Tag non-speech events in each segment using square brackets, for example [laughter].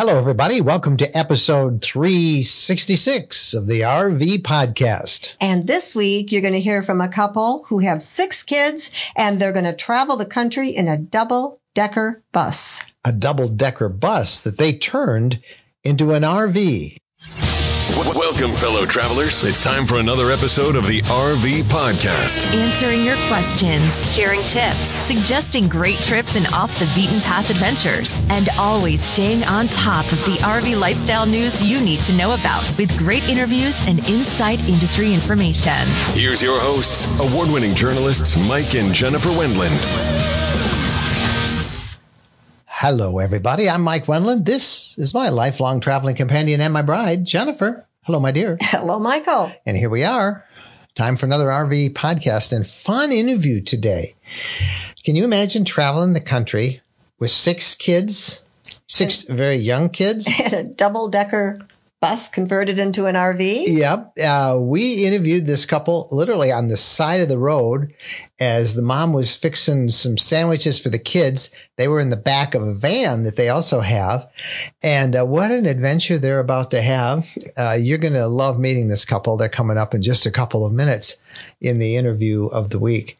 Hello, everybody. Welcome to episode 366 of the RV podcast. And this week, you're going to hear from a couple who have six kids and they're going to travel the country in a double decker bus. A double decker bus that they turned into an RV. Welcome, fellow travelers. It's time for another episode of the RV Podcast. Answering your questions, sharing tips, suggesting great trips and off the beaten path adventures, and always staying on top of the RV lifestyle news you need to know about with great interviews and inside industry information. Here's your hosts, award winning journalists Mike and Jennifer Wendland. Hello, everybody. I'm Mike Wendland. This is my lifelong traveling companion and my bride, Jennifer. Hello, my dear. Hello, Michael. And here we are. Time for another RV podcast and fun interview today. Can you imagine traveling the country with six kids, six very young kids? And [laughs] a double decker bus converted into an RV. Yep. Uh, we interviewed this couple literally on the side of the road as the mom was fixing some sandwiches for the kids. They were in the back of a van that they also have. And uh, what an adventure they're about to have. Uh, you're going to love meeting this couple. They're coming up in just a couple of minutes in the interview of the week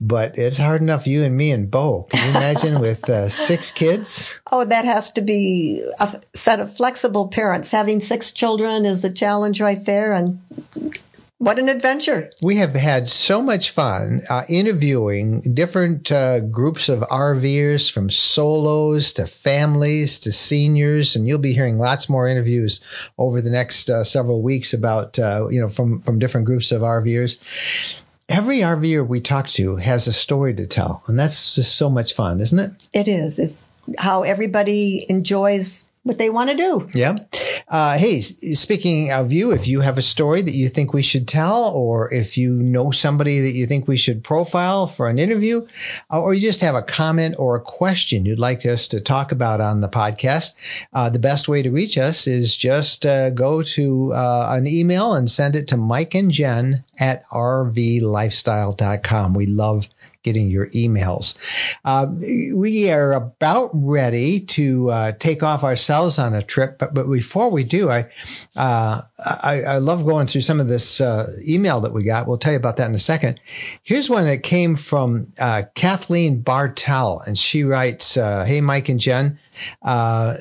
but it's hard enough you and me and Bo. Can you imagine [laughs] with uh, six kids? Oh, that has to be a set of flexible parents. Having six children is a challenge right there, and what an adventure. We have had so much fun uh, interviewing different uh, groups of RVers from solos to families to seniors. And you'll be hearing lots more interviews over the next uh, several weeks about, uh, you know, from, from different groups of RVers every RVer we talk to has a story to tell, and that's just so much fun, isn't it? It is. It's how everybody enjoys what they want to do. Yeah. Uh, hey, speaking of you, if you have a story that you think we should tell, or if you know somebody that you think we should profile for an interview, uh, or you just have a comment or a question you'd like us to talk about on the podcast, uh, the best way to reach us is just uh, go to uh, an email and send it to Mike and Jen at rvlifestyle.com. We love getting your emails. Uh, we are about ready to uh, take off ourselves on a trip, but, but before we do, I, uh, I, I love going through some of this uh, email that we got. We'll tell you about that in a second. Here's one that came from uh, Kathleen Bartel, and she writes, uh, "Hey, Mike and Jen." Uh,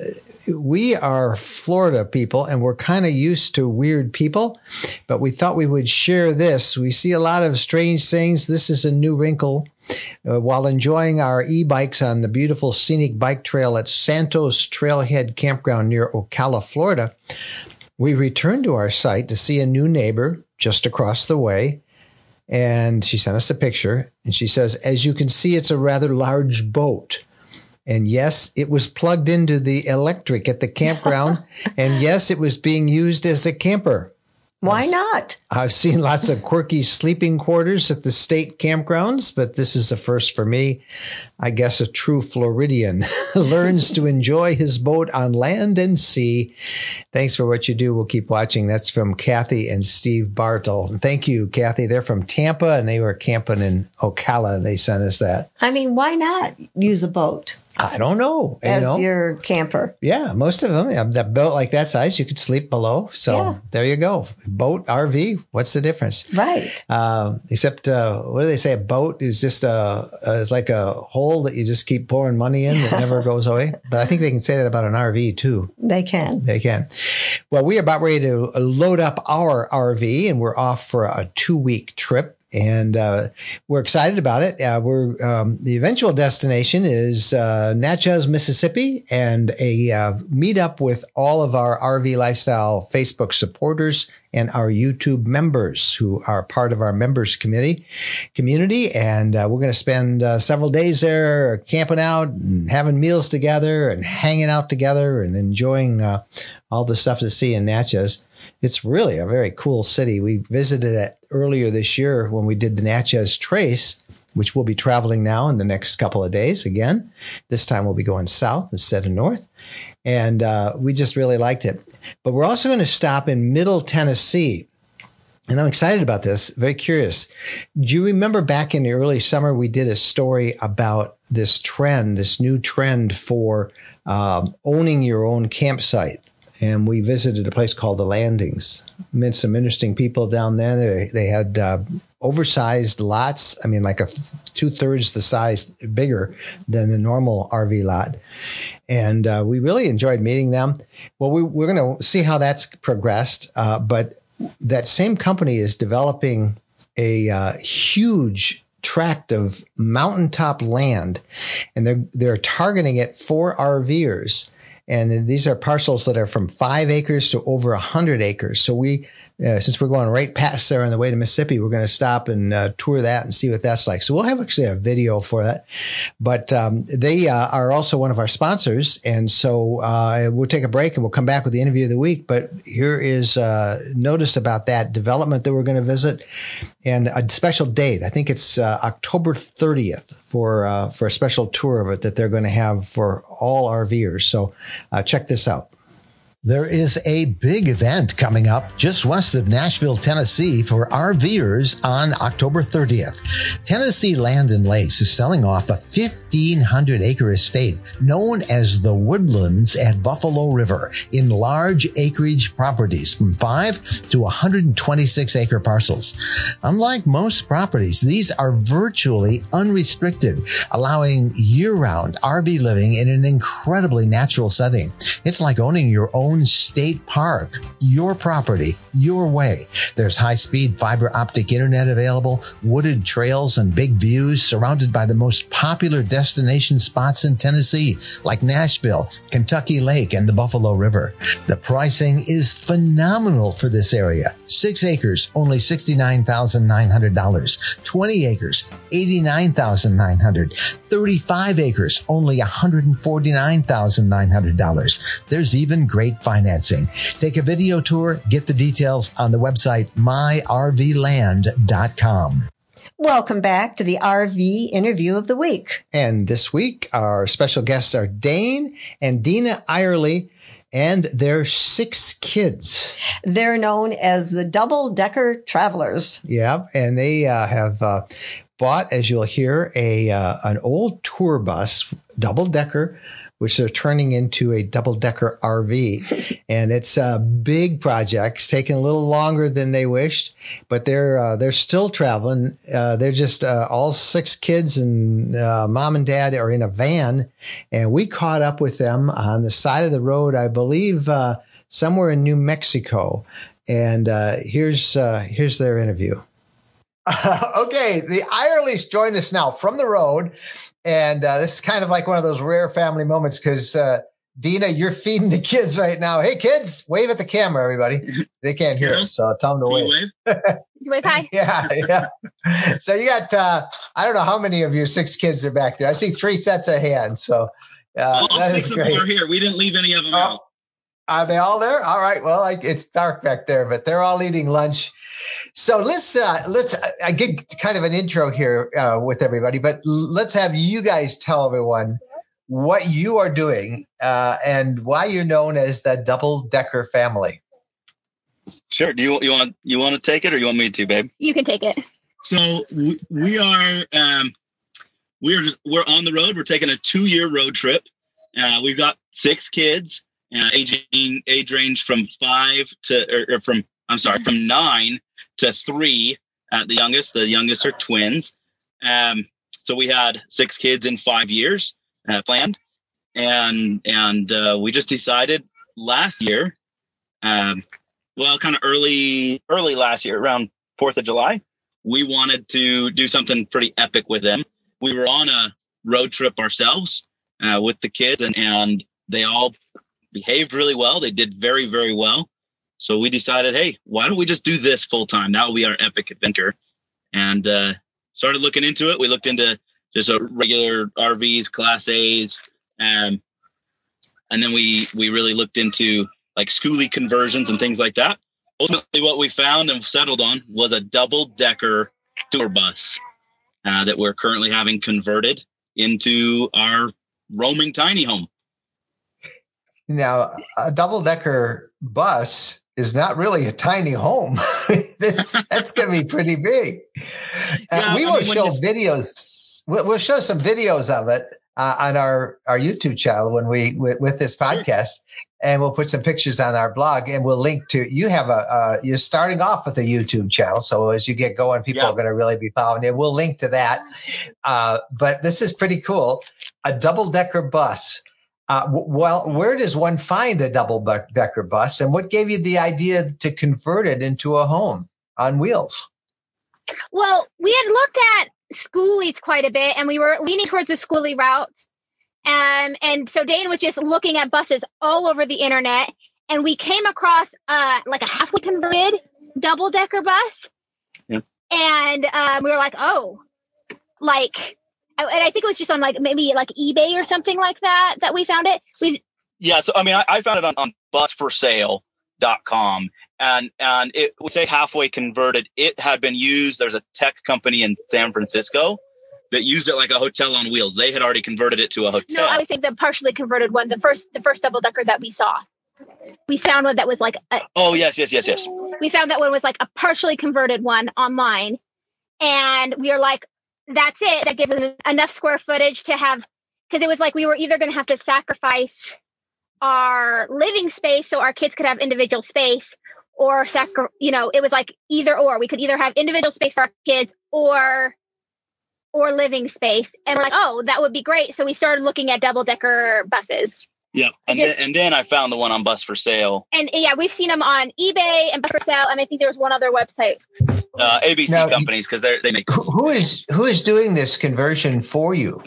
we are Florida people and we're kind of used to weird people, but we thought we would share this. We see a lot of strange things. This is a new wrinkle. Uh, while enjoying our e-bikes on the beautiful scenic bike trail at Santos Trailhead Campground near Ocala, Florida, we returned to our site to see a new neighbor just across the way. And she sent us a picture and she says, as you can see, it's a rather large boat. And yes, it was plugged into the electric at the campground. [laughs] and yes, it was being used as a camper. Why not? I've seen lots of quirky sleeping quarters at the state campgrounds, but this is a first for me. I guess a true Floridian [laughs] learns to enjoy his boat on land and sea. Thanks for what you do. We'll keep watching. That's from Kathy and Steve Bartle. Thank you, Kathy. They're from Tampa and they were camping in Ocala. And they sent us that. I mean, why not use a boat? I don't know. As you know? your camper. Yeah, most of them. That boat like that size, you could sleep below. So yeah. there you go. Boat, RV. What's the difference? Right. Um, except, uh, what do they say? A boat is just a, it's like a hole that you just keep pouring money in that never goes away. But I think they can say that about an RV too. They can. They can. Well, we are about ready to load up our RV and we're off for a two week trip and uh, we're excited about it. Uh, we're um, the eventual destination is uh, Natchez, Mississippi, and a uh, meetup with all of our RV lifestyle Facebook supporters and our YouTube members who are part of our members committee community. And uh, we're going to spend uh, several days there camping out and having meals together and hanging out together and enjoying uh, all the stuff to see in Natchez. It's really a very cool city. We visited it earlier this year when we did the Natchez Trace, which we'll be traveling now in the next couple of days again. This time we'll be going south instead of north. And uh, we just really liked it. But we're also going to stop in Middle Tennessee. And I'm excited about this, very curious. Do you remember back in the early summer, we did a story about this trend, this new trend for um, owning your own campsite. And we visited a place called the Landings. Met some interesting people down there. They, they had uh, oversized lots. I mean, like a two thirds the size bigger than the normal RV lot. And uh, we really enjoyed meeting them. Well, we, we're going to see how that's progressed. Uh, but that same company is developing a uh, huge tract of mountaintop land, and they're they're targeting it for RVers. And these are parcels that are from five acres to over a hundred acres. So we uh, since we're going right past there on the way to Mississippi, we're going to stop and uh, tour that and see what that's like. So we'll have actually a video for that. But um, they uh, are also one of our sponsors, and so uh, we'll take a break and we'll come back with the interview of the week. But here is uh, notice about that development that we're going to visit and a special date. I think it's uh, October 30th for for a special tour of it that they're going to have for all RVers. So check this out. There is a big event coming up just west of Nashville, Tennessee for RVers on October 30th. Tennessee Land and Lakes is selling off a 1500 acre estate known as the Woodlands at Buffalo River in large acreage properties from 5 to 126 acre parcels. Unlike most properties, these are virtually unrestricted, allowing year round RV living in an incredibly natural setting. It's like owning your own own state park, your property, your way. There's high speed fiber optic internet available, wooded trails and big views surrounded by the most popular destination spots in Tennessee, like Nashville, Kentucky Lake, and the Buffalo River. The pricing is phenomenal for this area. Six acres, only $69,900. 20 acres, $89,900. 35 acres, only $149,900. There's even great financing. Take a video tour, get the details on the website myrvland.com. Welcome back to the RV interview of the week. And this week, our special guests are Dane and Dina Irely and their six kids. They're known as the Double Decker Travelers. Yeah, and they uh, have uh, bought, as you'll hear, a uh, an old tour bus, double decker, which they're turning into a double decker RV, [laughs] and it's a big project. It's taking a little longer than they wished, but they're uh, they're still traveling. Uh, they're just uh, all six kids and uh, mom and dad are in a van, and we caught up with them on the side of the road, I believe, uh, somewhere in New Mexico. And uh, here's here's their interview. [laughs] okay, the Ireleys join us now from the road. And uh, this is kind of like one of those rare family moments because uh, Dina, you're feeding the kids right now. Hey, kids, wave at the camera, everybody. They can't hear us, so tell them to wave. wave. [laughs] wave hi. yeah, yeah. So you got, uh, I don't know how many of your six kids are back there. I see three sets of hands. So uh, all six of them are here. We didn't leave any of them oh, out. Are they all there? All right. Well, like it's dark back there, but they're all eating lunch. So let's uh, let's uh, I get kind of an intro here uh, with everybody, but let's have you guys tell everyone what you are doing uh, and why you're known as the Double Decker Family. Sure. Do you you want you want to take it or you want me to, babe? You can take it. So we, we are um, we're just we're on the road. We're taking a two year road trip. Uh, we've got six kids, uh, aging age range from five to or, or from I'm sorry, from nine to three at the youngest. The youngest are twins. Um, so we had six kids in five years uh, planned, and and uh, we just decided last year, um, well, kind of early early last year, around Fourth of July, we wanted to do something pretty epic with them. We were on a road trip ourselves uh, with the kids, and and they all behaved really well. They did very very well. So we decided, hey, why don't we just do this full time? That will be our epic adventure. And uh, started looking into it. We looked into just a regular RVs, Class A's, um, and then we we really looked into like schoolie conversions and things like that. Ultimately, what we found and settled on was a double decker tour bus uh, that we're currently having converted into our roaming tiny home. Now, a double decker bus is not really a tiny home. [laughs] that's that's going to be pretty big. Uh, yeah, we will mean, show videos. We'll, we'll, show some videos of it uh, on our our YouTube channel when we with, with this podcast, and we'll put some pictures on our blog, and we'll link to. You have a uh, you're starting off with a YouTube channel, so as you get going, people Yeah. are going to really be following you. We'll link to that. Uh, but this is pretty cool. A double decker bus. Uh, well, where does one find a double decker bus, and what gave you the idea to convert it into a home on wheels? Well, we had looked at schoolies quite a bit, and we were leaning towards the schoolie route. Um, and so Dane was just looking at buses all over the internet, and we came across uh, like a halfway converted double decker bus. Yep. And um, we were like, oh, like, and I think it was just on like maybe like eBay or something like that that we found it. We Yeah, so I mean, I, I found it on, on busforsale.com and and it would say halfway converted. It had been used. There's a tech company in San Francisco that used it like a hotel on wheels. They had already converted it to a hotel. no, I would think the partially converted one, the first the first double decker that we saw. We found one that was like a, oh yes, yes, yes, yes. we found that one was like a partially converted one online and we are like that's it. That gives enough square footage to have because it was like we were either going to have to sacrifice our living space so our kids could have individual space or sacri- you know it was like either or. We could either have individual space for our kids or or living space. And we're like oh that would be great. So we started looking at double decker buses Yeah, and Yes. then, and then I found the one on Bus for Sale, and yeah we've seen them on ebay and Bus for sale and i think there was one other website uh, ABC Now, companies because they they make. Who, who is who is doing this conversion for you?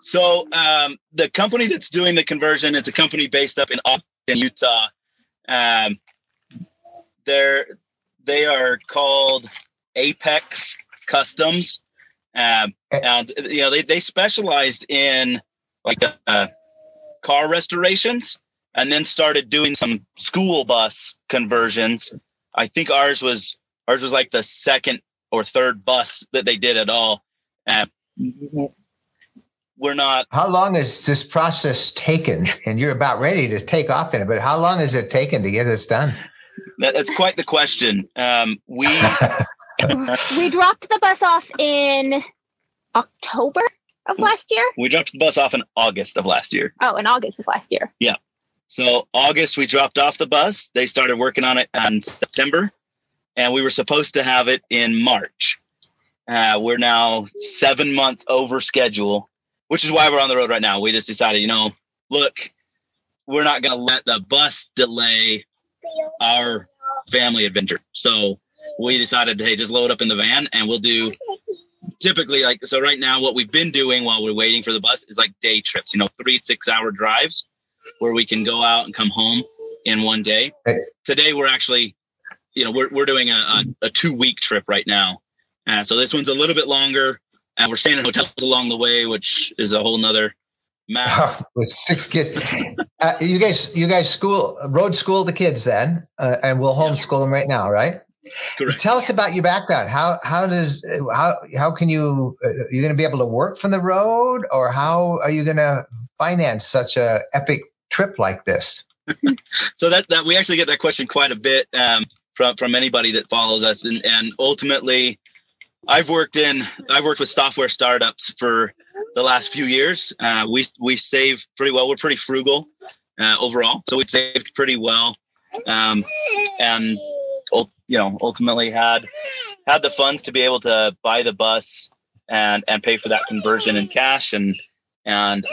So um, the company that's doing the conversion, it's a company based up in Ogden, Utah. Um, they're they are called Apex Customs, um, and you know they they specialized in like uh, car restorations, and then started doing some school bus conversions. I think ours was ours was like the second or third bus that they did at all. Uh, we're not How long has this process taken? And you're about ready to take off in it, but how long has it taken to get this done? That, that's quite the question. Um, we [laughs] we dropped the bus off in October of last year. we dropped the bus off in August of last year. Oh, in August of last year. Yeah. So August we dropped off the bus. They started working on it in September, and we were supposed to have it in March. Uh, we're now seven months over schedule, which is why we're on the road right now. We just decided, you know, look, we're not going to let the bus delay our family adventure. So we decided, hey, just load up in the van and we'll do typically like so right now what we've been doing while we're waiting for the bus is like day trips, you know, three, six hour drives where we can go out and come home in one day. Today we're actually, you know, we're, we're doing a, a, a two week trip right now. Uh, so this one's a little bit longer and we're staying in hotels along the way, which is a whole nother map. [laughs] With six kids, uh, you guys, you guys school road school the kids then, uh, and we'll homeschool them right now, right? Correct. Tell us about your background. How how does how how can you uh, are you going to be able to work from the road, or how are you going to finance such a epic trip like this? [laughs] so that, that we actually get that question quite a bit um, from from anybody that follows us and, and ultimately i've worked in i've worked with software startups for the last few years uh, we we save pretty well we're pretty frugal uh, overall so we saved pretty well um, and you know ultimately had had the funds to be able to buy the bus and and pay for that conversion in cash. And and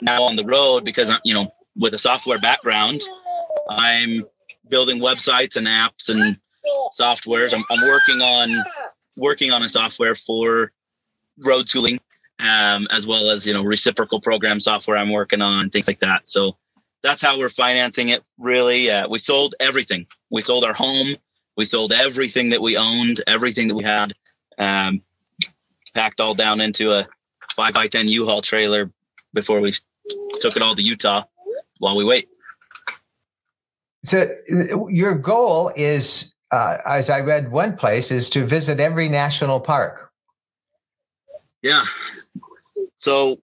now on the road because I'm, you know with a software background i'm building websites and apps and softwares. I'm, I'm working on working on a software for road tooling um, as well as you know reciprocal program software i'm working on things like that. So that's how we're financing it really. Uh, we sold everything. We sold our home we sold everything that we owned everything that we had um, packed all down into a 5 by 10 u-haul trailer before we took it all to utah while we wait So your goal is, uh, as I read one place, is to visit every national park. yeah so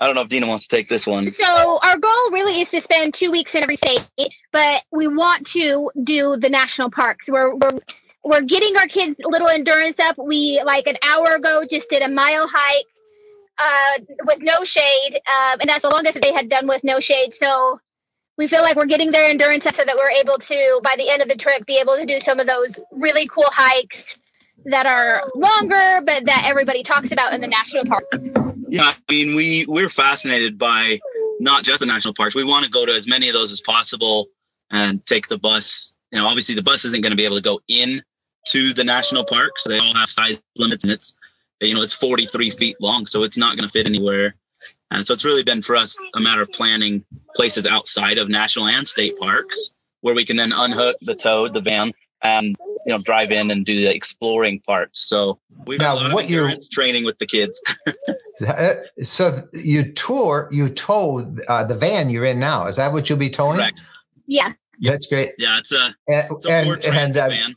i don't know if dina wants to take this one So our goal really is to spend two weeks in every state, but we want to do the national parks. We're we're we're getting our kids little endurance up. We like an hour ago just did a mile hike uh, with no shade, um, and that's the longest that they had done with no shade. So we feel like we're getting their endurance up so that we're able to, by the end of the trip, be able to do some of those really cool hikes that are longer, but that everybody talks about in the national parks. Yeah, I mean, we we're fascinated by not just the national parks. We want to go to as many of those as possible and take the bus. You know, obviously the bus isn't going to be able to go in to the national parks. They all have size limits, and it's you know it's 43 feet long, so it's not going to fit anywhere. And so it's really been for us a matter of planning places outside of national and state parks where we can then unhook the toad, the van, and you know drive in and do the exploring part. So we've Now, got a lot what of you're- training with the kids. [laughs] [laughs] So you tour, you tow uh, the van you're in now. Is that what you'll be towing? Correct. Yeah. That's great. Yeah, it's a, And it's a and, Ford and Transit uh, van.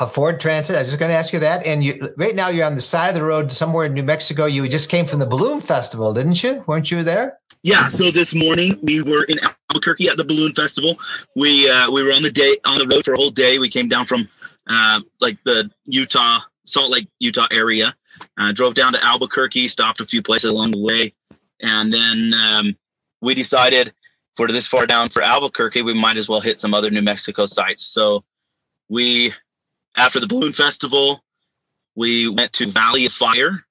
a Ford Transit. I was just going to ask you that. And you right now you're on the side of the road somewhere in New Mexico. You just came from the Balloon Festival, didn't you? Weren't you there? Yeah, so this morning we were in Albuquerque at the Balloon Festival. We uh, we were on the day on the road for a whole day. We came down from uh, like the Utah, Salt Lake, Utah area. Uh, drove down to Albuquerque, stopped a few places along the way, and then um, we decided for this far down for Albuquerque, we might as well hit some other New Mexico sites. So we, after the Balloon Festival, we went to Valley of Fire,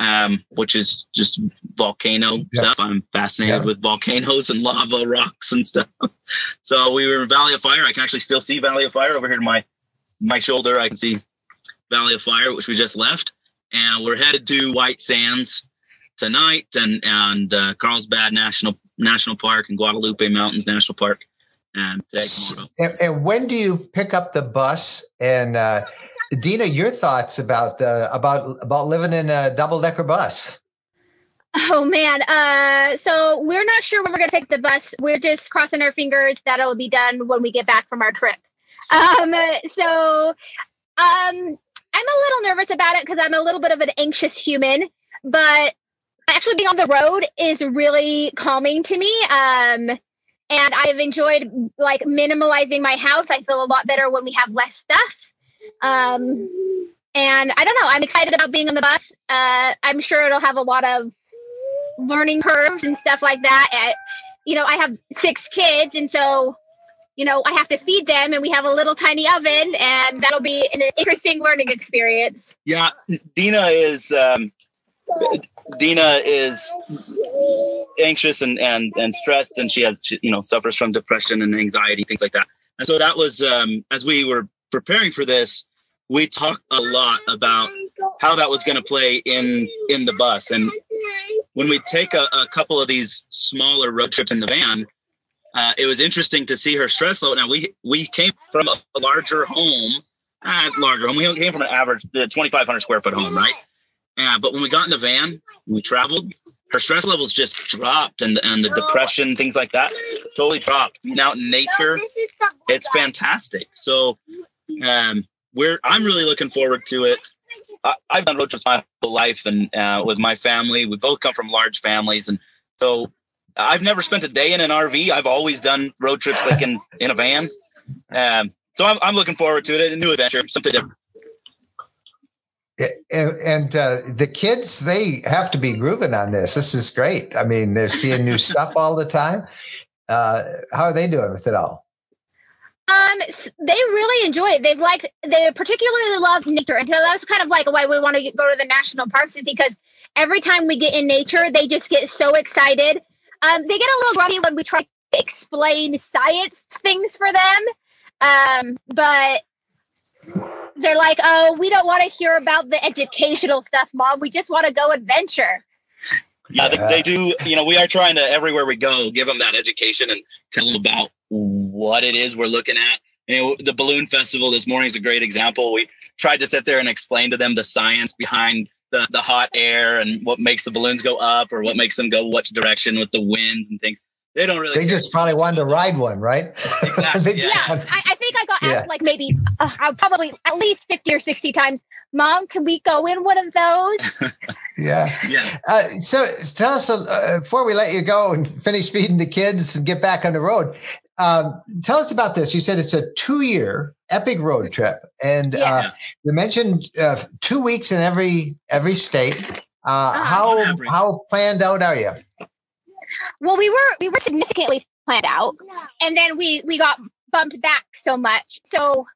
um, which is just volcano Yeah. stuff. I'm fascinated Yeah. with volcanoes and lava rocks and stuff. [laughs] so we were in Valley of Fire. I can actually still see Valley of Fire over here to my my shoulder. I can see Valley of Fire, which we just left, and we're headed to White Sands tonight, and and uh, Carlsbad National National Park and Guadalupe Mountains National Park, and. And, and when do you pick up the bus? And uh, Dina, your thoughts about uh, about about living in a double decker bus? Oh man. Uh, so we're not sure when we're gonna pick the bus. We're just crossing our fingers that it'll be done when we get back from our trip. Um, so um, I'm a little nervous about it because I'm a little bit of an anxious human, but actually being on the road is really calming to me. Um, and I've enjoyed like minimalizing my house. I feel a lot better when we have less stuff. Um, and I don't know. I'm excited about being on the bus. Uh, I'm sure it'll have a lot of learning curves and stuff like that. Uh, you know, I have six kids, and so you know I have to feed them, and we have a little tiny oven, and that'll be an interesting learning experience. Yeah, Dina is um, Dina is anxious and, and and stressed, and she has you know suffers from depression and anxiety, things like that. And so that was um, as we were preparing for this, we talked a lot about how that was going to play in in the bus, and when we take a, a couple of these smaller road trips in the van. Uh, it was interesting to see her stress level. Now we we came from a, larger home, uh, larger home. We came from an average uh, 2,500 square foot home, right? Yeah, but when we got in the van, we traveled, her stress levels just dropped and and the depression, things like that, totally dropped. Being out in nature, it's fantastic. So um we're I'm really looking forward to it. I, I've done road trips my whole life and uh, with my family. We both come from large families and so I've never spent a day in an RV. I've always done road trips like in, in a van. Um, so I'm, I'm looking forward to it. A new adventure, something different. And, and uh, the kids, they have to be grooving on this. This is great. I mean, they're seeing new stuff all the time. Uh, how are they doing with it all? Um, they really enjoy it. They've liked, they particularly love nature, and so that's kind of like why we want to go to the national parks is because every time we get in nature, they just get so excited. Um, they get a little grumpy when we try to explain science things for them. Um, but they're like, "Oh, we don't want to hear about the educational stuff, mom. We just want to go adventure." Yeah, they, they do. You know, we are trying to everywhere we go give them that education and tell them about what it is we're looking at. You know, the balloon festival this morning is a great example. We tried to sit there and explain to them the science behind the the hot air and what makes the balloons go up or what makes them go which direction with the winds and things. They don't really. They just probably wanted to ride one, right? Exactly, [laughs] They just Yeah, I, I think I got Yeah. asked like maybe uh, uh, probably at least fifty or sixty times. Mom, can we go in one of those? [laughs] yeah. yeah. Uh, so tell us uh, before we let you go and finish feeding the kids and get back on the road. Um, tell us about this. You said it's a two-year epic road trip, and uh, you mentioned uh, two weeks in every every state. Uh, how how planned out are you? Well, we were we were significantly planned out, and then we we got bumped back so much. So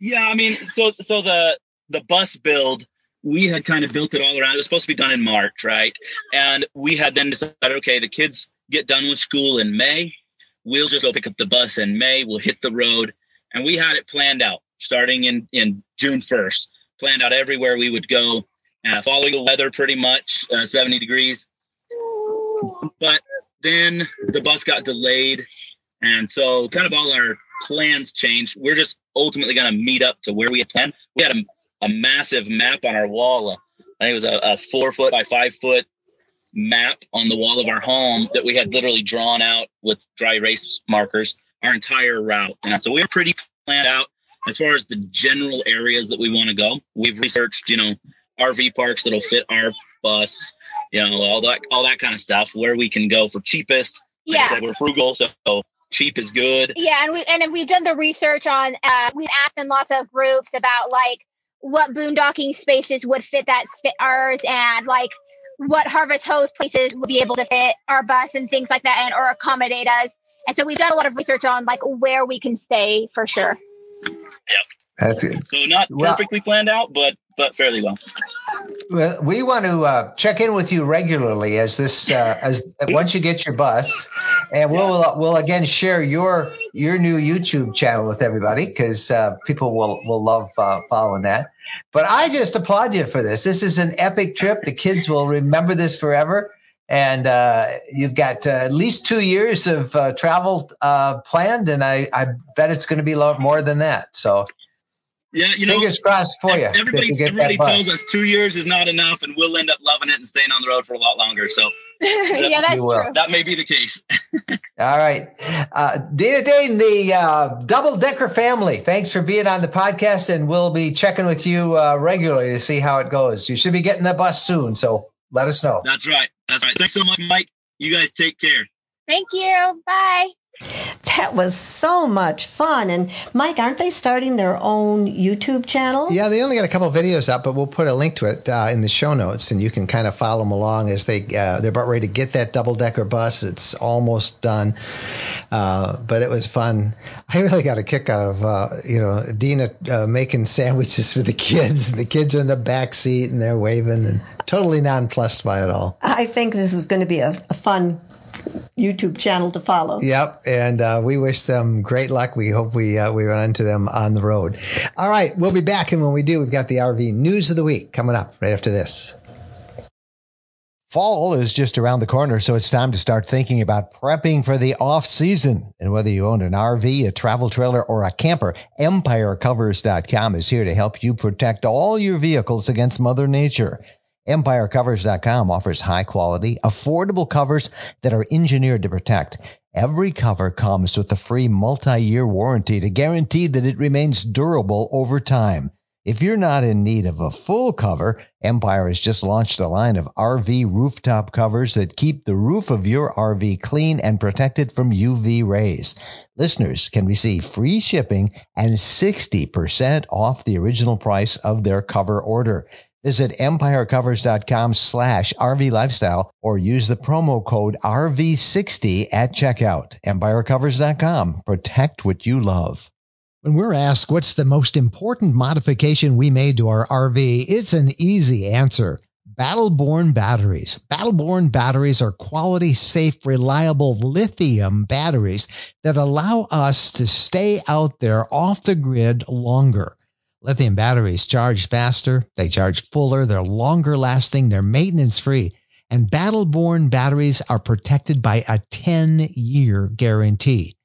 Yeah, I mean, so so the the bus build, we had kind of built it all around. It was supposed to be done in March, right? And we had then decided, okay, the kids get done with school in May. We'll just go pick up the bus in May. We'll hit the road, and we had it planned out starting in in June first. Planned out everywhere we would go, uh, following the weather pretty much, uh, seventy degrees. But then the bus got delayed, and so kind of all our plans changed. We're just ultimately going to meet up to where we had planned. We had a, a massive map on our wall. I think it was a, a four foot by five foot map on the wall of our home that we had literally drawn out with dry erase markers our entire route. And so we were pretty planned out as far as the general areas that we want to go. We've researched, you know, RV parks that'll fit our bus, you know, all that all that kind of stuff, where we can go for cheapest. Like yeah, said, we're frugal, so cheap is good. yeah, and we and we've done the research on. Uh, we've asked in lots of groups about like what boondocking spaces would fit that fit ours, and like what harvest Host places would be able to fit our bus and things like that, and or accommodate us. And so we've done a lot of research on like where we can stay for sure. Yeah. That's it. So not Well- perfectly planned out, but but fairly well. Well, we want to uh, check in with you regularly as this uh, as once you get your bus, and we'll uh, we'll again share your your new YouTube channel with everybody because uh, people will will love uh, following that. But I just applaud you for this. This is an epic trip. The kids will remember this forever. And uh, you've got uh, at least two years of uh, travel uh, planned, and I, I bet it's going to be a lot more than that. So Yeah, you know, fingers crossed for you. everybody you everybody tells us two years is not enough, and we'll end up loving it and staying on the road for a lot longer. So [laughs] yeah, that's true. that may be the case. [laughs] All right. Uh, Dana Dane, the uh, Double Decker family, thanks for being on the podcast, and we'll be checking with you uh, regularly to see how it goes. You should be getting the bus soon, so let us know. That's right. That's right. Thanks so much, Mike. You guys take care. Thank you. Bye. That was so much fun. And Mike, aren't they starting their own YouTube channel? Yeah, they only got a couple of videos up, but we'll put a link to it uh, in the show notes, and you can kind of follow them along as they uh, they're about ready to get that double decker bus. It's almost done, uh, but it was fun. I really got a kick out of uh, you know Dina uh, making sandwiches for the kids. The kids are in the back seat and they're waving and totally nonplussed by it all. I think this is going to be a, a fun YouTube channel to follow. Yep, and uh, we wish them great luck. We hope we uh, we run into them on the road. All right, we'll be back, and when we do, we've got the RV news of the week coming up right after this. Fall is just around the corner, so it's time to start thinking about prepping for the off season. And whether you own an RV, a travel trailer, or a camper, EmpireCovers.com is here to help you protect all your vehicles against Mother Nature. EmpireCovers.com offers high quality, affordable covers that are engineered to protect. Every cover comes with a free multi-year warranty to guarantee that it remains durable over time. If you're not in need of a full cover, Empire has just launched a line of RV rooftop covers that keep the roof of your RV clean and protected from UV rays. Listeners can receive free shipping and 60% off the original price of their cover order. Visit empirecovers.com slash RV lifestyle or use the promo code RV60 at checkout. Empirecovers.com. Protect what you love. When we're asked what's the most important modification we made to our RV, it's an easy answer. Battleborn batteries. Battleborn batteries are quality, safe, reliable lithium batteries that allow us to stay out there off the grid longer. Lithium batteries charge faster, they charge fuller, they're longer lasting, they're maintenance free, and Battleborn batteries are protected by a 10 year guarantee.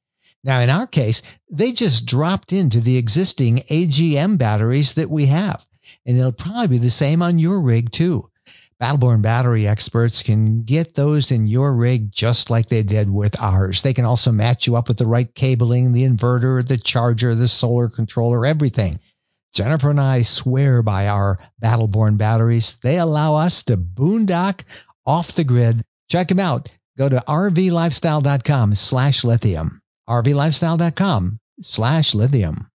Now, in our case, they just dropped into the existing AGM batteries that we have, and they'll probably be the same on your rig too. Battleborn battery experts can get those in your rig just like they did with ours. They can also match you up with the right cabling, the inverter, the charger, the solar controller, everything. Jennifer and I swear by our Battleborn batteries. They allow us to boondock off the grid. Check them out. Go to rvlifestyle.com slash lithium rvlifestyle.com slash lithium.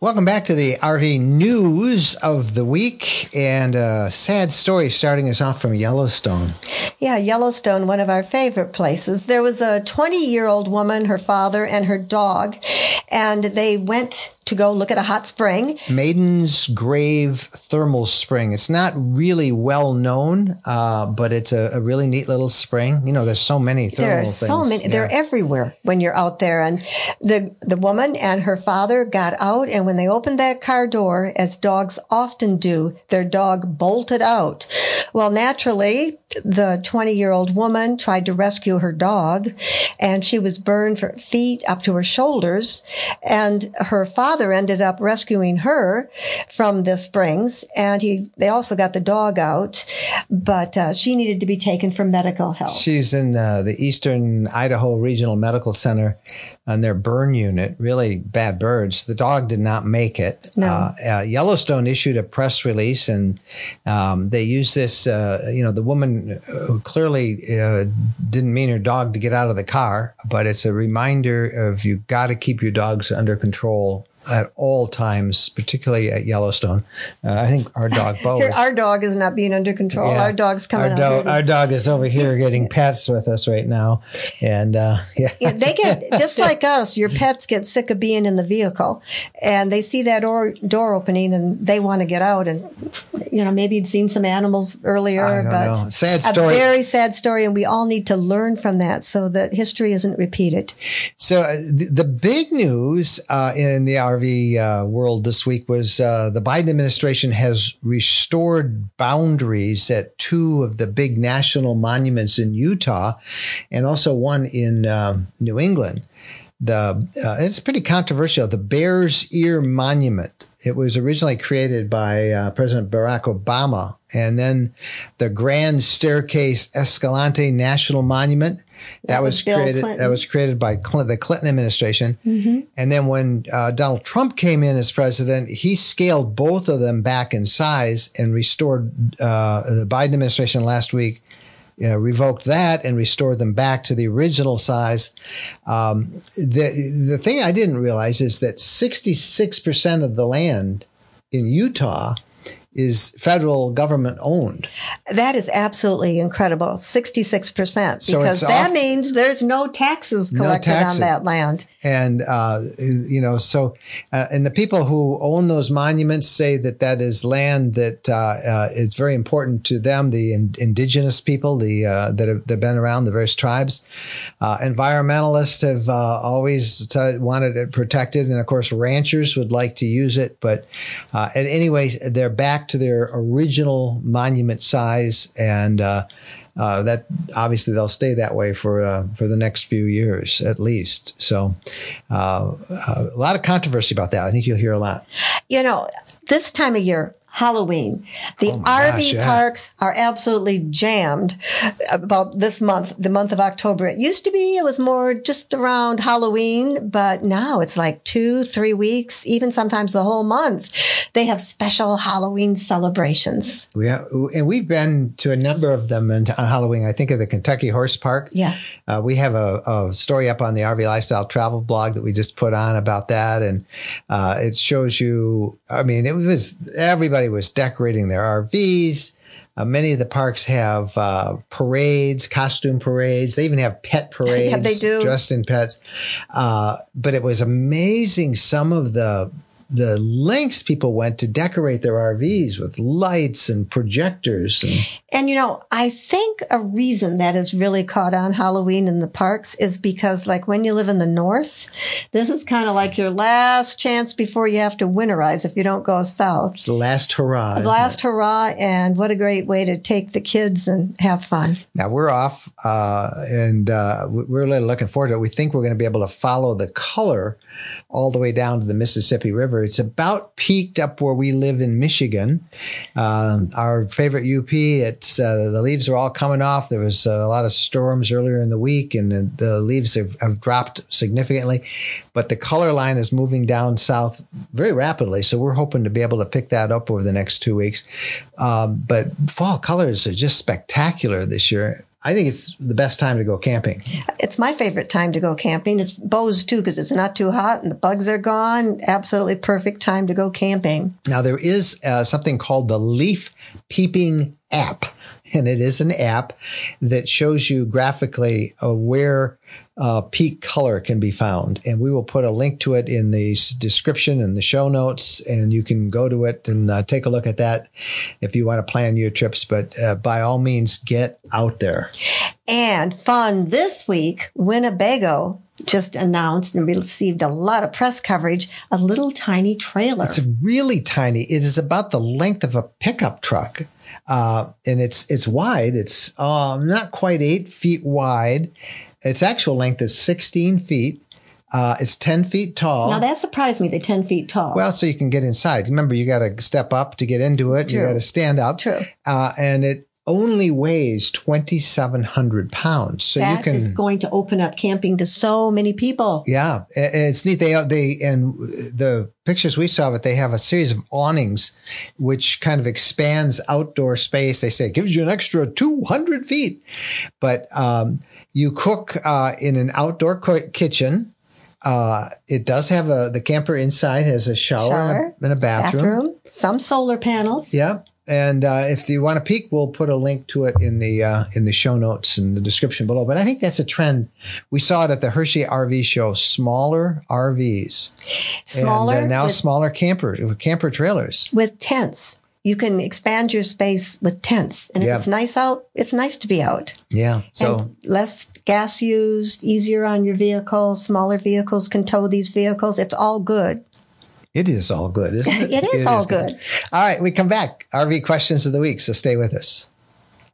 Welcome back to the RV news of the week and a sad story starting us off from Yellowstone. Yeah, Yellowstone, one of our favorite places. There was a 20 year old woman, her father, and her dog, and they went to go look at a hot spring. Maiden's Grave Thermal Spring. It's not really well known, uh, but it's a, a, really neat little spring. You know, there's so many thermal there are things. so many. Yeah. They're everywhere when you're out there. And the the woman and her father got out, and when they opened that car door, as dogs often do, their dog bolted out. Well, naturally, the 20 year old woman tried to rescue her dog and she was burned from feet up to her shoulders. And her father ended up rescuing her from the springs and he, they also got the dog out, but uh, she needed to be taken for medical help. She's in uh, the Eastern Idaho Regional Medical Center on their burn unit, really bad birds. The dog did not make it. No. Uh, uh Yellowstone issued a press release and um, they used this, uh, you know, the woman who clearly uh, didn't mean her dog to get out of the car, but it's a reminder of you got to keep your dogs under control at all times, particularly at Yellowstone. Uh, I think our dog [laughs] Bo is, our dog is not being under control. Yeah, our dog's coming. Our, do- our dog is over here getting pets with us right now, and uh, [laughs] yeah. yeah. they get just [laughs] like us. Your pets get sick of being in the vehicle, and they see that door door opening, and they want to get out. And you know, maybe you'd seen some animals earlier, but know. sad story. A very sad story, and we all need to learn from that so that history isn't repeated. So uh, the, the, big news uh, in the RV uh, world this week was uh, the Biden administration has restored boundaries at two of the big national monuments in Utah and also one in um, New England. The uh, it's pretty controversial. The Bears Ear Monument. It was originally created by uh, President Barack Obama, and then the Grand Staircase Escalante National Monument that, that was, was created. Clinton. That was created by Clinton, the Clinton administration. Mm-hmm. And then when uh, Donald Trump came in as president, he scaled both of them back in size and restored uh, the Biden administration last week. Uh, revoked that and restored them back to the original size. Um, the the thing I didn't realize is that 66% of the land in Utah is federal government owned. That is absolutely incredible. 66%. So because that off, means there's no taxes collected no taxes. on that land. And, uh, you know, so, uh, and the people who own those monuments say that that is land that uh, uh it's very important to them, the in, indigenous people, the uh, that have, been around, the various tribes. Uh, environmentalists have always t- wanted it protected. And of course, ranchers would like to use it. But, uh, anyways, they're back to their original monument size. And, uh, that obviously they'll stay that way for uh, for the next few years at least. So, uh, uh, a lot of controversy about that. I think you'll hear a lot. You know, this time of year, Halloween. The oh RV gosh, yeah. parks are absolutely jammed about this month, the month of October. It used to be, it was more just around Halloween, but now it's like two, three weeks, even sometimes the whole month. They have special Halloween celebrations. Yeah. And we've been to a number of them on Halloween. I think of the Kentucky Horse Park. Yeah. Uh, we have a, a, story up on the RV Lifestyle Travel blog that we just put on about that. And uh, it shows you, I mean, it was everybody was decorating their RVs. Uh, many of the parks have uh, parades, costume parades. They even have pet parades. [laughs] yeah, they do. Dressed in pets. Uh, but it was amazing some of the the lengths people went to decorate their RVs with lights and projectors. And, and, you know, I think a reason that has really caught on Halloween in the parks is because, like, when you live in the north, this is kind of like your last chance before you have to winterize if you don't go south. It's the last hurrah. The last hurrah, and what a great way to take the kids and have fun. Now we're off, uh, and uh, we're really looking forward to it. We think we're going to be able to follow the color all the way down to the Mississippi River. It's about peaked up where we live in Michigan. Uh, our favorite UP, it's uh, the leaves are all coming off. There was a lot of storms earlier in the week, and the, the leaves have, have, dropped significantly. But the color line is moving down south very rapidly, so we're hoping to be able to pick that up over the next two weeks. Um, but fall colors are just spectacular this year. I think it's the best time to go camping. It's my favorite time to go camping. It's Bo's too because it's not too hot and the bugs are gone. Absolutely perfect time to go camping. Now there is uh, something called the leaf peeping app, and it is an app that shows you graphically uh, where uh, peak color can be found. And we will put a link to it in the description and the show notes, and you can go to it and uh, take a look at that if you want to plan your trips. But uh, by all means, get out there. And fun this week, Winnebago just announced and received a lot of press coverage a little tiny trailer. It's really tiny. It is about the length of a pickup truck. Uh, and it's it's wide. It's um, not quite eight feet wide. Its actual length is 16 feet. Uh, it's 10 feet tall. now that surprised me, they're 10 feet tall. Well, so you can get inside. Remember, you got to step up to get into it. You got to stand up. True. Uh, and it only weighs 2,700 pounds. So That you can. is going to open up camping to so many people. yeah, and it's neat. They they and the pictures we saw of it, they have a series of awnings, which kind of expands outdoor space. They say it gives you an extra two hundred feet, but um, you cook uh, in an outdoor co- kitchen. Uh, it does have a the camper inside has a shower, Shower, and, a, and a bathroom. some solar panels. Yeah. And uh, if you want to peek, we'll put a link to it in the uh, in the show notes and the description below. But I think that's a trend. We saw it at the Hershey RV show. Smaller RVs, Smaller and uh, now with, smaller camper camper trailers. with tents. You can expand your space with tents. And if Yeah. it's nice out, it's nice to be out. Yeah. So and less gas used, easier on your vehicle. Smaller vehicles can tow these vehicles. It's all good. It is all good, isn't it? It is all good. All right, we come back. RV questions of the week. So stay with us.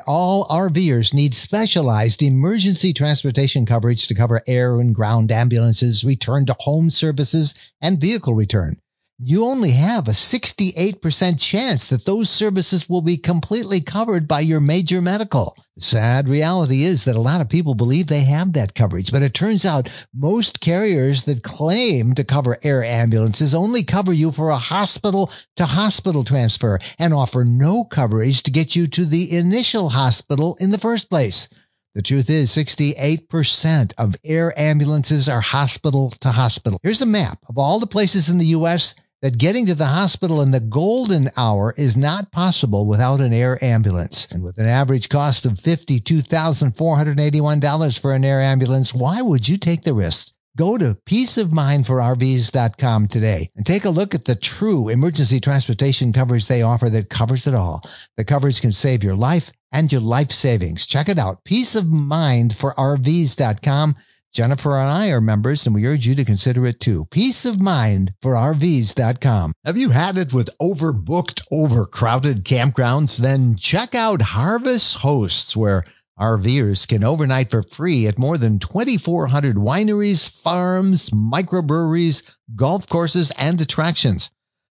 All RVers need specialized emergency transportation coverage to cover air and ground ambulances, return to home services, and vehicle return. You only have a 68% chance that those services will be completely covered by your major medical. The sad reality is that a lot of people believe they have that coverage, but it turns out most carriers that claim to cover air ambulances only cover you for a hospital to hospital transfer and offer no coverage to get you to the initial hospital in the first place. The truth is 68% of air ambulances are hospital to hospital. Here's a map of all the places in the U.S. that getting to the hospital in the golden hour is not possible without an air ambulance. And with an average cost of $52,481 for an air ambulance, why would you take the risk? Go to peaceofmindforrvs.com today and take a look at the true emergency transportation coverage they offer that covers it all. The coverage can save your life and your life savings. Check it out. Peaceofmindforrvs.com. Jennifer and I are members and we urge you to consider it too. Peace of mind for RVs.com. Have you had it with overbooked, overcrowded campgrounds? Then check out Harvest Hosts where RVers can overnight for free at more than 2,400 wineries, farms, microbreweries, golf courses, and attractions.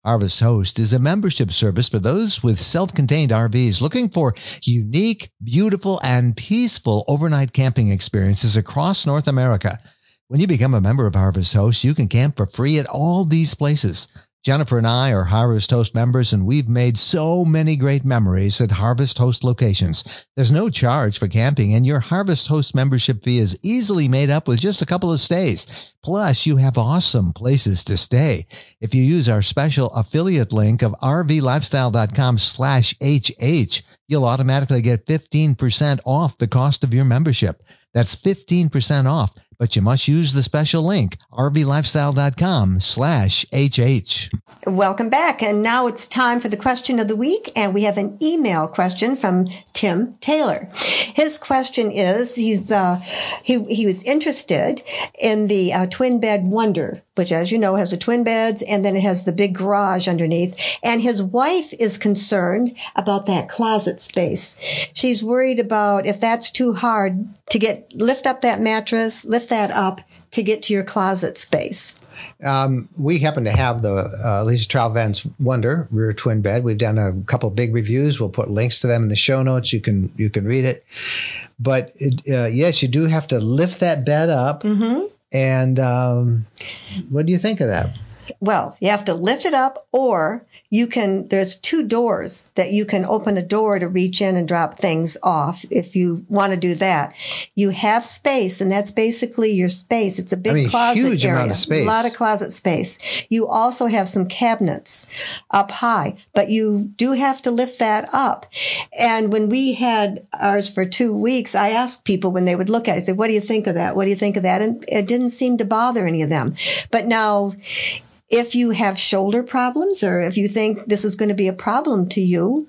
Harvest Host is a membership service for those with self-contained RVs looking for unique, beautiful, and peaceful overnight camping experiences across North America. When you become a member of Harvest Host, you can camp for free at all these places. Jennifer and I are Harvest Host members and we've made so many great memories at Harvest Host locations. There's no charge for camping and your Harvest Host membership fee is easily made up with just a couple of stays. Plus, you have awesome places to stay. If you use our special affiliate link of rvlifestyle.com slash HH, you'll automatically get 15% off the cost of your membership. That's 15% off, but you must use the special link, rvlifestyle.com slash HH. Welcome back. And now it's time for the question of the week. And we have an email question from Tim Taylor. His question is, he's, uh, he, he was interested in the uh, twin bed wonder, which as you know has the twin beds and then it has the big garage underneath. And his wife is concerned about that closet space. She's worried about if that's too hard to get, lift up that mattress, lift that up to get to your closet space. Um, we happen to have the uh, Leisure Travel Vans Wonder rear twin bed. We've done a couple big reviews. We'll put links to them in the show notes. You can you can read it. But it, uh, yes, you do have to lift that bed up. And um, what do you think of that? Well, you have to lift it up or you can, there's two doors that you can open a door to reach in and drop things off if you want to do that. You have space and that's basically your space. It's a big I mean, closet huge area. amount of space. A lot of closet space. You also have some cabinets up high, but you do have to lift that up. And when we had ours for two weeks, I asked people when they would look at it, I said, what do you think of that? What do you think of that? And it didn't seem to bother any of them. But now, if you have shoulder problems or if you think this is going to be a problem to you,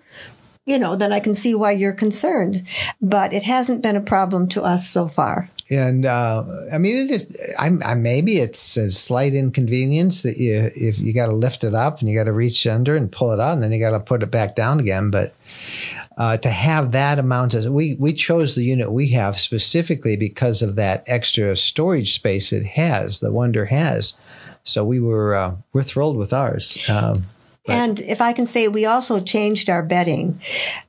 you know, then I can see why you're concerned. But it hasn't been a problem to us so far. And uh, I mean, it is. I, I, maybe it's a slight inconvenience that you if you got to lift it up and you got to reach under and pull it out, and then you got to put it back down again. But uh, to have that amount of we we chose the unit we have specifically because of that extra storage space it has. The Wonder has, so we were uh, we're thrilled with ours. Um, And if I can say, we also changed our bedding.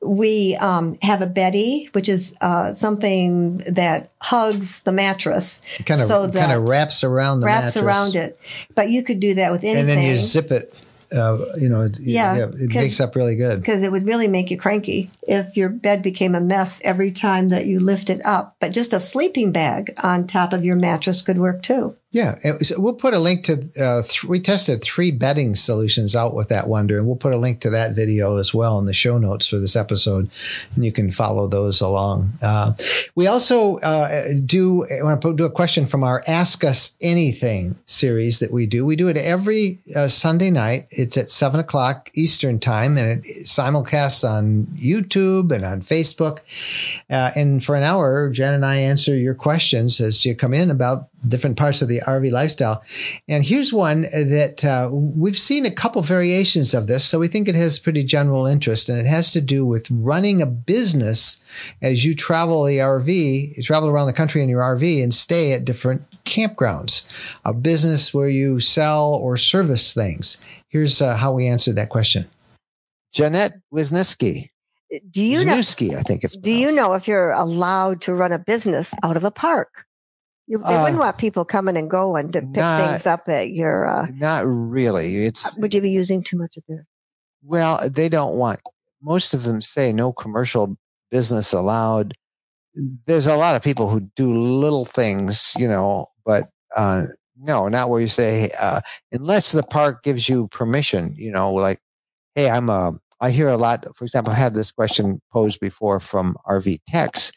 We um, have a Betty, which is uh, something that hugs the mattress, kind of so kind of wraps around the wraps mattress. around it. But you could do that with anything. and then you zip it. Uh, you know, it, Yeah, it 'cause- makes up really good. because it would really make you cranky if your bed became a mess every time that you lift it up. But just a sleeping bag on top of your mattress could work too. Yeah, so we'll put a link to. Uh, th- we tested three bedding solutions out with that Wonder, and we'll put a link to that video as well in the show notes for this episode, and you can follow those along. Uh, we also uh, do. Want to do a question from our Ask Us Anything series that we do. We do it every uh, Sunday night. It's at seven o'clock Eastern time, and it simulcasts on YouTube and on Facebook. Uh, and for an hour, Jen and I answer your questions as you come in about different parts of the RV lifestyle. And here's one that uh, we've seen a couple variations of this, so we think it has pretty general interest, and it has to do with running a business as you travel the RV, you travel around the country in your RV and stay at different campgrounds, a business where you sell or service things. Here's uh, how we answered that question. Jeanette Wisniewski. Do you know? Wisniewski, I think it's. Do you know if you're allowed to run a business out of a park? You, they Uh, wouldn't want people coming and going to pick not- things up at your. Uh, Not really. It's would you be using too much of their? well, they don't want. Most of them say no commercial business allowed. There's a lot of people who do little things, you know, but uh, no, not where you say uh, unless the park gives you permission. You know, like, hey, I'm a. I hear a lot. For example, I've had this question posed before from RV techs.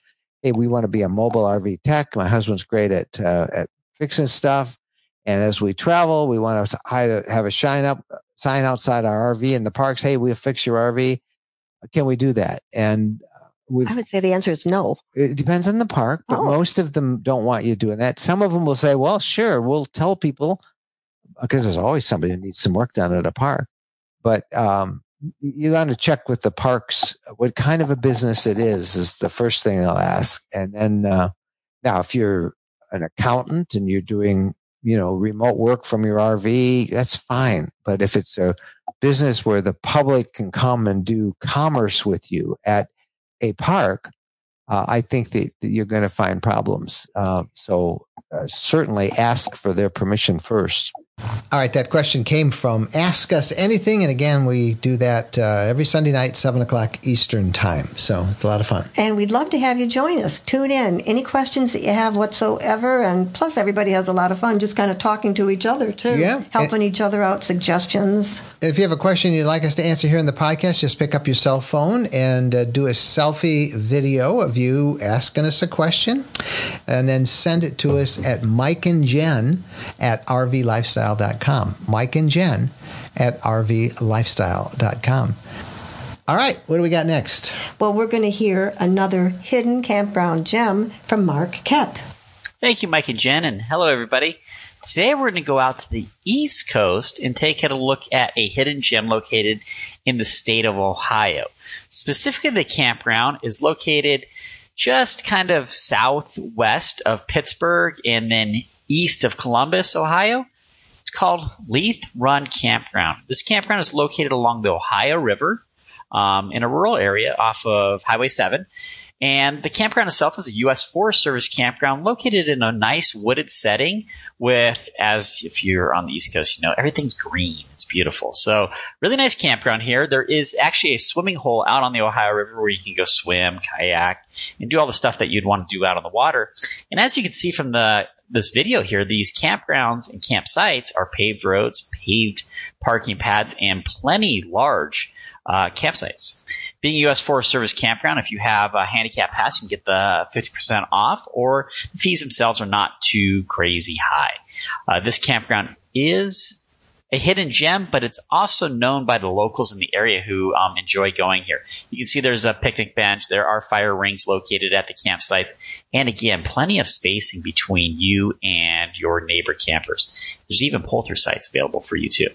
Hey, we want to be a mobile RV tech. My husband's great at uh, at fixing stuff, and as we travel, we want to have a shine up sign outside our RV in the parks. Hey, we'll fix your RV. Can we do that? And uh, I would say the answer is no. it depends on the park, but Oh. most of them don't want you doing that. Some of them will say, well, sure, we'll tell people because there's always somebody who needs some work done at a park. But um, you got to check with the parks what kind of a business it is, is the first thing they'll ask. And then uh, now, if you're an accountant and you're doing, you know, remote work from your RV, that's fine. But if it's a business where the public can come and do commerce with you at a park, uh, I think that, that you're going to find problems. Uh, so certainly ask for their permission first. All right, that question came from Ask Us Anything. And again, we do that uh, every Sunday night, 7 o'clock Eastern Time. So it's a lot of fun. And we'd love to have you join us. Tune in. Any questions that you have whatsoever. And plus, everybody has a lot of fun just kind of talking to each other, too. Yeah. Helping each other out, suggestions. If you have a question you'd like us to answer here in the podcast, just pick up your cell phone and uh, do a selfie video of you asking us a question and then send it to us at Mike and Jen at rvlifestyle.com. Mike and Jen at rvlifestyle.com. All right, what do we got next? Well, we're going to hear another hidden campground gem from Mark Koep. Thank you, Mike and Jen, and hello, everybody. Today we're going to go out to the East Coast and take a look at a hidden gem located in the state of Ohio. Specifically, the campground is located just kind of southwest of Pittsburgh and then east of Columbus, Ohio. It's called Leith Run Campground. This campground is located along the Ohio River um, in a rural area off of Highway 7. And the campground itself is a U.S. Forest Service campground located in a nice wooded setting with, as if you're on the East Coast, you know, everything's green. It's beautiful. So really nice campground here. There is actually a swimming hole out on the Ohio River where you can go swim, kayak, and do all the stuff that you'd want to do out on the water. And as you can see from the this video here, these campgrounds and campsites are paved roads, paved parking pads, and plenty large uh, campsites. Being a U.S. Forest Service campground, if you have a handicap pass, you can get the 50% off, or the fees themselves are not too crazy high. Uh, this campground is a hidden gem, but it's also known by the locals in the area who um, enjoy going here. You can see there's a picnic bench. There are fire rings located at the campsites. And again, plenty of spacing between you and your neighbor campers. There's even pull through sites available for you too.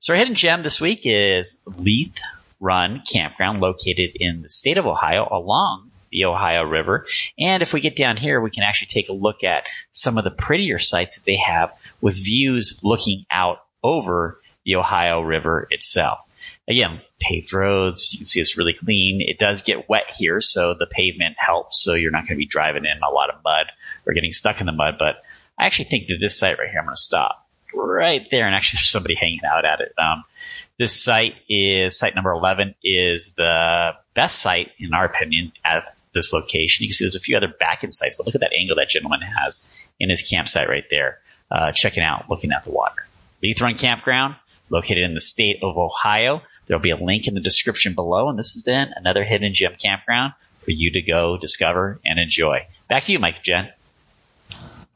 So our hidden gem this week is Leith Run Campground located in the state of Ohio along the Ohio River. And if we get down here, we can actually take a look at some of the prettier sites that they have with views looking out over the Ohio River itself. Again, paved roads. You can see it's really clean. It does get wet here, so the pavement helps. So you're not going to be driving in a lot of mud or getting stuck in the mud. But I actually think that this site right here, I'm going to stop right there. And actually, [laughs] there's somebody hanging out at it. Um, this site is site number 11 is the best site, in our opinion, at this location. You can see there's a few other back end sites, but look at that angle that gentleman has in his campsite right there, uh, checking out, looking at the water. Leith Run Campground, located in the state of Ohio. There'll be a link in the description below. And this has been another hidden gem campground for you to go discover and enjoy. Back to you, Mike Jen.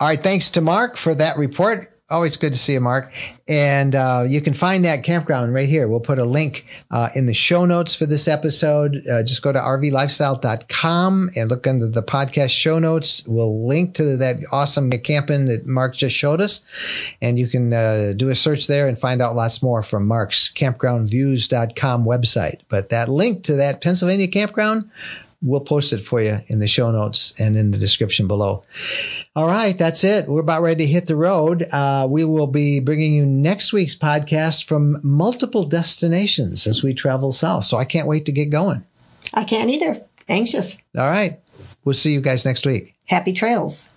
All right. Thanks to Mark for that report. Always good to see you, Mark. And uh, you can find that campground right here. We'll put a link uh, in the show notes for this episode. Uh, just go to rvlifestyle.com and look under the podcast show notes. We'll link to that awesome camping that Mark just showed us. And you can uh, do a search there and find out lots more from Mark's campgroundviews.com website. But that link to that Pennsylvania campground, we'll post it for you in the show notes and in the description below. All right, that's it. We're about ready to hit the road. Uh, we will be bringing you next week's podcast from multiple destinations as we travel south. So I can't wait to get going. I can't either. Anxious. All right. We'll see you guys next week. Happy trails.